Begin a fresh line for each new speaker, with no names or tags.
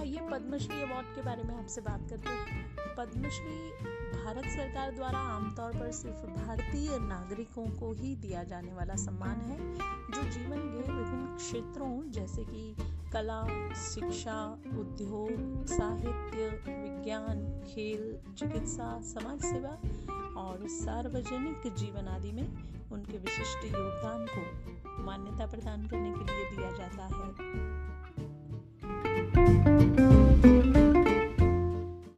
हाँ, अवार्ड के बारे में आपसे बात करते हैं। पद्मश्री भारत सरकार द्वारा आमतौर पर सिर्फ़ भारतीय नागरिकों को ही दिया जाने वाला सम्मान है, जो जीवन के विभिन्न क्षेत्रों, जैसे कि कला, शिक्षा, उद्योग, साहित्य, विज्ञान, खेल, चिकित्सा, समाज सेवा और सार्वजनिक जीवन आदि में उनके विशिष्ट योगदान को मान्यता प्रदान करने के लिए दिया